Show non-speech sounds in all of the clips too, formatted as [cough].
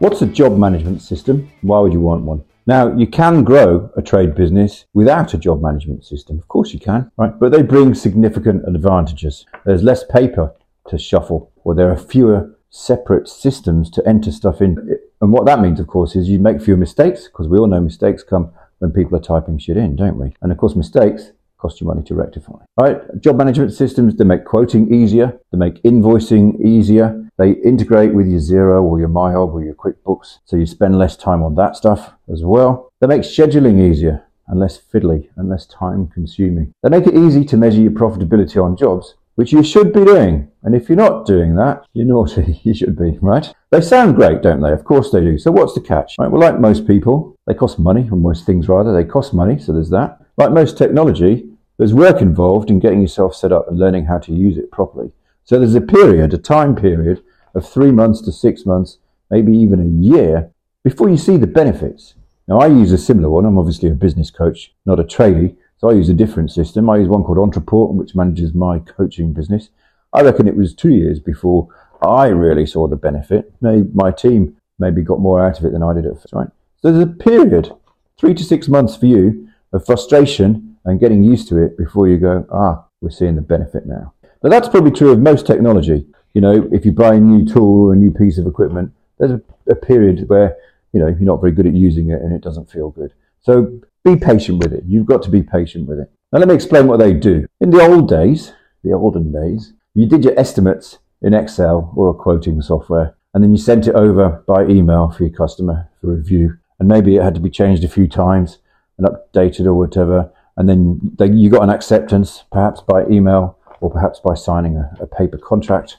What's a job management system? Why would you want one? Now, you can grow a trade business without a job management system. Of course you can, right? But they bring significant advantages. There's less paper to shuffle, or there are fewer separate systems to enter stuff in. And what that means, of course, is you make fewer mistakes, because we all know mistakes come when people are typing shit in, don't we? And of course, mistakes cost you money to rectify. Right? Job management systems, they make quoting easier, they make invoicing easier, they integrate with your Xero or your MYOB or your QuickBooks, so you spend less time on that stuff as well. They make scheduling easier and less fiddly and less time consuming. They make it easy to measure your profitability on jobs, which you should be doing. And if you're not doing that, you're naughty. [laughs] you should be, right? They sound great, don't they? Of course they do. So what's the catch? Right, well, like most people, they cost money, or most things rather, they cost money, so there's that. Like most technology, there's work involved in getting yourself set up and learning how to use it properly. So there's a period, a time period of three months to six months, maybe even a year before you see the benefits. Now, I use a similar one. I'm obviously a business coach, not a tradie. So I use a different system. I use one called Entreport, which manages my coaching business. I reckon it was two years before I really saw the benefit. Maybe my team maybe got more out of it than I did at first, right? So there's a period, three to six months for you of frustration and getting used to it before you go, ah, we're seeing the benefit now. But that's probably true of most technology. You know, if you buy a new tool or a new piece of equipment, there's a, a period where, you know, you're not very good at using it and it doesn't feel good. So be patient with it. You've got to be patient with it. Now let me explain what they do. In the old days, the olden days, you did your estimates in Excel or a quoting software, and then you sent it over by email for your customer for review. And maybe it had to be changed a few times and updated or whatever. And then they, you got an acceptance, perhaps by email or perhaps by signing a, a paper contract,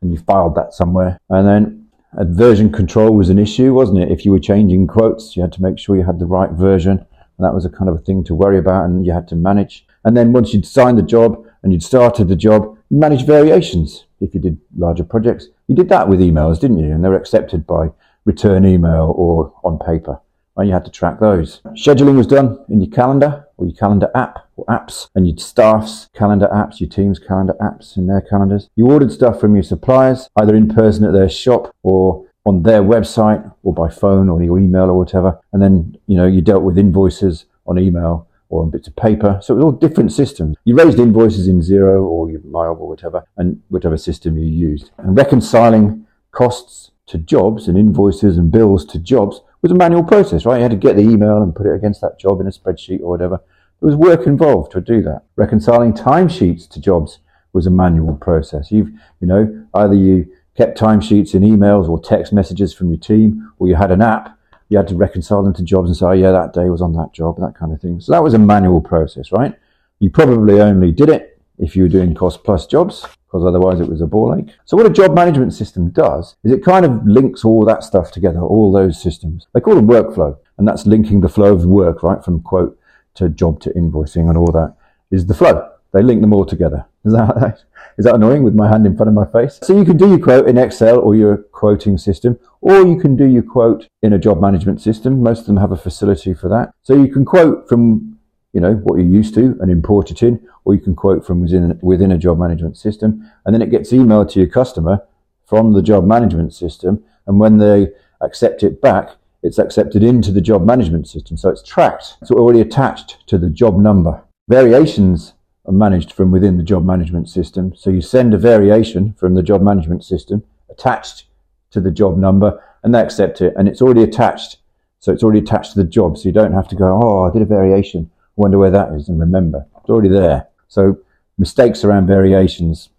and you filed that somewhere. And then version control was an issue, wasn't it? If you were changing quotes, you had to make sure you had the right version, and that was a kind of a thing to worry about, and you had to manage. And then once you'd signed the job and you'd started the job, you managed variations. If you did larger projects, you did that with emails, didn't you? And they were accepted by return email or on paper and you had to track those. Scheduling was done in your calendar or your calendar app or apps and your staff's calendar apps, your team's calendar apps in their calendars. You ordered stuff from your suppliers, either in person at their shop or on their website or by phone or your email or whatever. And then, you know, you dealt with invoices on email or on bits of paper. So it was all different systems. You raised invoices in Xero or Mail or whatever, and whatever system you used. And reconciling costs to jobs and invoices and bills to jobs was a manual process, right? You had to get the email and put it against that job in a spreadsheet or whatever. There was work involved to do that. Reconciling timesheets to jobs was a manual process. You've, you know, either you kept timesheets in emails or text messages from your team, or you had an app. You had to reconcile them to jobs and say, oh, yeah, that day was on that job, that kind of thing. So that was a manual process, right? You probably only did it if you were doing cost plus jobs because otherwise it was a ball ache. So what a job management system does is it kind of links all that stuff together, all those systems. They call them workflow, and that's linking the flow of work, right, from quote to job to invoicing and all that is the flow. They link them all together. Is that, is that annoying with my hand in front of my face? So you can do your quote in Excel or your quoting system, or you can do your quote in a job management system. Most of them have a facility for that. So you can quote from you know, what you're used to and import it in, or you can quote from within, within a job management system. And then it gets emailed to your customer from the job management system. And when they accept it back, it's accepted into the job management system. So it's tracked. It's already attached to the job number. Variations are managed from within the job management system. So you send a variation from the job management system attached to the job number and they accept it. And it's already attached. So it's already attached to the job. So you don't have to go, oh, I did a variation I wonder where that is, and remember, it's already there. So mistakes around variations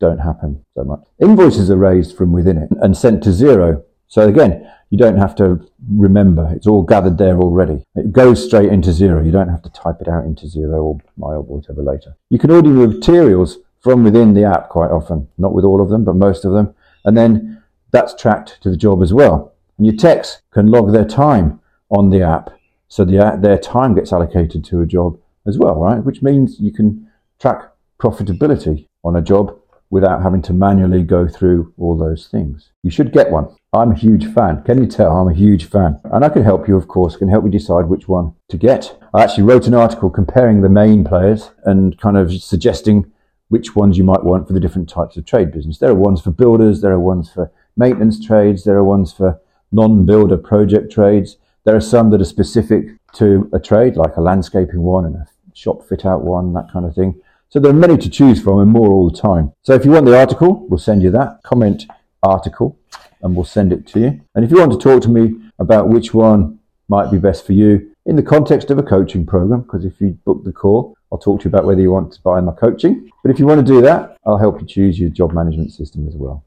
don't happen so much. Invoices are raised from within it and sent to Xero. So again, you don't have to remember. It's all gathered there already. It goes straight into Xero. You don't have to type it out into Xero or Mail or whatever later. You can order your materials from within the app quite often. Not with all of them, but most of them. And then that's tracked to the job as well. And your techs can log their time on the app so the, their time gets allocated to a job as well, right? Which means you can track profitability on a job without having to manually go through all those things. You should get one. I'm a huge fan. Can you tell I'm a huge fan? And I can help you, of course, can help you decide which one to get. I actually wrote an article comparing the main players and kind of suggesting which ones you might want for the different types of trade business. There are ones for builders, there are ones for maintenance trades, there are ones for non-builder project trades. There are some that are specific to a trade, like a landscaping one and a shop fit out one, that kind of thing. So there are many to choose from and more all the time. So if you want the article, we'll send you that. Comment article and we'll send it to you. And if you want to talk to me about which one might be best for you in the context of a coaching program, because if you book the call, I'll talk to you about whether you want to buy my coaching. But if you want to do that, I'll help you choose your job management system as well.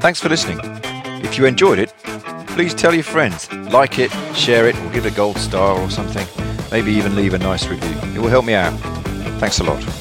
Thanks for listening. If you enjoyed it, please tell your friends, like it, share it, or give it a gold star or something. Maybe even leave a nice review. It will help me out. Thanks a lot.